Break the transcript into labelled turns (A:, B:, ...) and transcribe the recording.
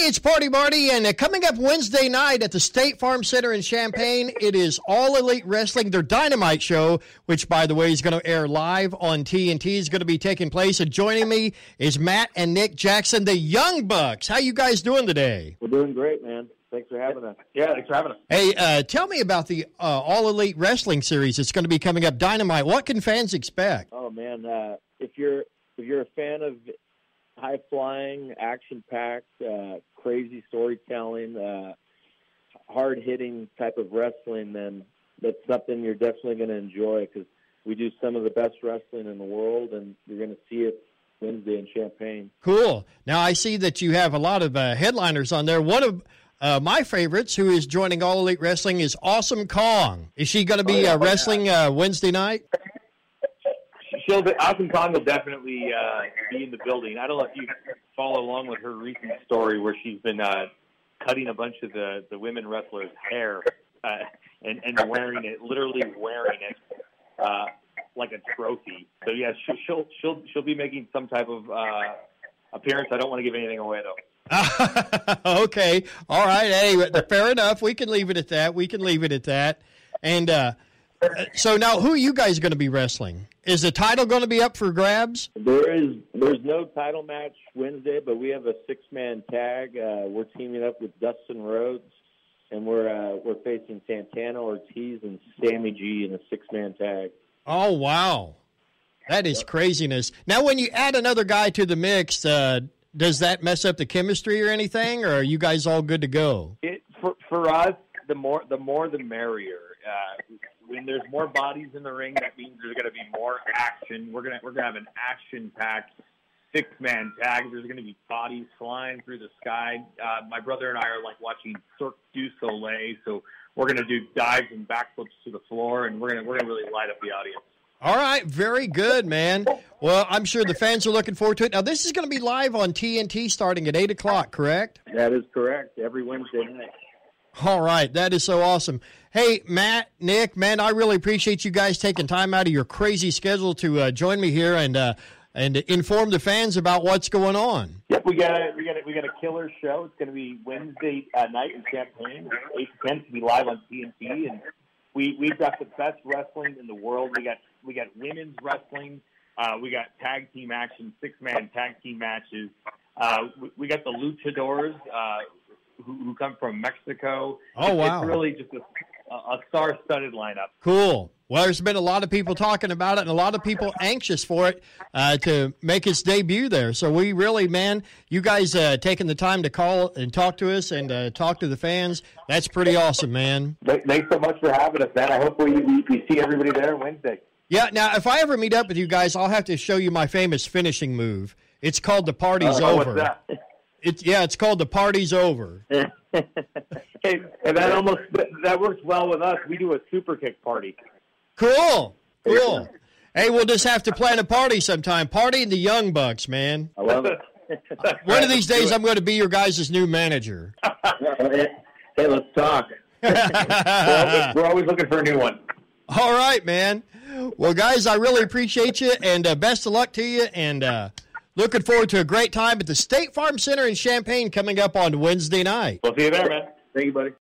A: Hey, it's Party Marty, and uh, coming up Wednesday night at the State Farm Center in Champaign, it is All Elite Wrestling, their Dynamite show, which, by the way, is going to air live on TNT. is going to be taking place. And joining me is Matt and Nick Jackson, the Young Bucks. How you guys doing today?
B: We're doing great, man. Thanks for having us. Yeah, thanks for having us.
A: Hey, uh, tell me about the uh, All Elite Wrestling series. It's going to be coming up Dynamite. What can fans expect?
B: Oh man, uh, if you're if you're a fan of high flying, action packed, uh, crazy storytelling, uh, hard hitting type of wrestling, then that's something you're definitely going to enjoy because we do some of the best wrestling in the world, and you're going to see it Wednesday in Champaign.
A: Cool. Now I see that you have a lot of uh, headliners on there. One of uh, my favorites, who is joining All Elite Wrestling, is Awesome Kong. Is she going to be oh, yeah, uh, wrestling uh, Wednesday night?
C: She'll be, Awesome Kong will definitely uh, be in the building. I don't know if you follow along with her recent story where she's been uh, cutting a bunch of the the women wrestlers' hair uh, and and wearing it, literally wearing it uh, like a trophy. So yeah, she'll she'll she'll, she'll be making some type of uh, appearance. I don't want to give anything away though.
A: okay, all right. Hey, fair enough. We can leave it at that. We can leave it at that. And uh, so now, who are you guys going to be wrestling? Is the title going to be up for grabs?
B: There is. There's no title match Wednesday, but we have a six man tag. Uh, we're teaming up with Dustin Rhodes, and we're uh, we're facing Santana Ortiz and Sammy G in a six man tag.
A: Oh wow, that is craziness! Now, when you add another guy to the mix, uh, does that mess up the chemistry or anything, or are you guys all good to go?
C: It, for for us, the more the more the merrier. Uh, when there's more bodies in the ring, that means there's going to be more action. We're gonna we're gonna have an action packed six man tag. There's going to be bodies flying through the sky. Uh, my brother and I are like watching Cirque du Soleil, so we're going to do dives and backflips to the floor, and we're gonna we're gonna really light up the audience.
A: All right, very good, man. Well, I'm sure the fans are looking forward to it. Now, this is going to be live on TNT starting at eight o'clock, correct?
B: That is correct. Every Wednesday night.
A: All right, that is so awesome. Hey, Matt, Nick, man, I really appreciate you guys taking time out of your crazy schedule to uh, join me here and uh, and inform the fans about what's going on.
C: Yep, we got a, we got a, we got a killer show. It's going to be Wednesday uh, night in Champaign, eight to ten. to be live on TNT, and we we've got the best wrestling in the world. We got we got women's wrestling. Uh, we got tag team action, six man tag team matches. Uh, we, we got the luchadors. Uh, who, who come from Mexico.
A: Oh, wow.
C: It's really just a, a star studded lineup.
A: Cool. Well, there's been a lot of people talking about it and a lot of people anxious for it uh, to make its debut there. So we really, man, you guys uh, taking the time to call and talk to us and uh, talk to the fans, that's pretty awesome, man.
C: Thanks so much for having us, man. I hope we, we see everybody there Wednesday.
A: Yeah, now if I ever meet up with you guys, I'll have to show you my famous finishing move. It's called the party's
C: oh,
A: over. It's yeah, it's called the party's over.
C: hey, and that almost that works well with us. We do a super kick party.
A: Cool, cool. Hey, we'll just have to plan a party sometime. Party the Young Bucks, man.
B: I love it.
A: One of these days, I'm going to be your guys' new manager.
B: hey, let's talk.
C: well, we're always looking for a new one.
A: All right, man. Well, guys, I really appreciate you, and uh, best of luck to you. And uh, Looking forward to a great time at the State Farm Center in Champaign coming up on Wednesday night.
C: We'll see you there, man.
B: Thank you, buddy.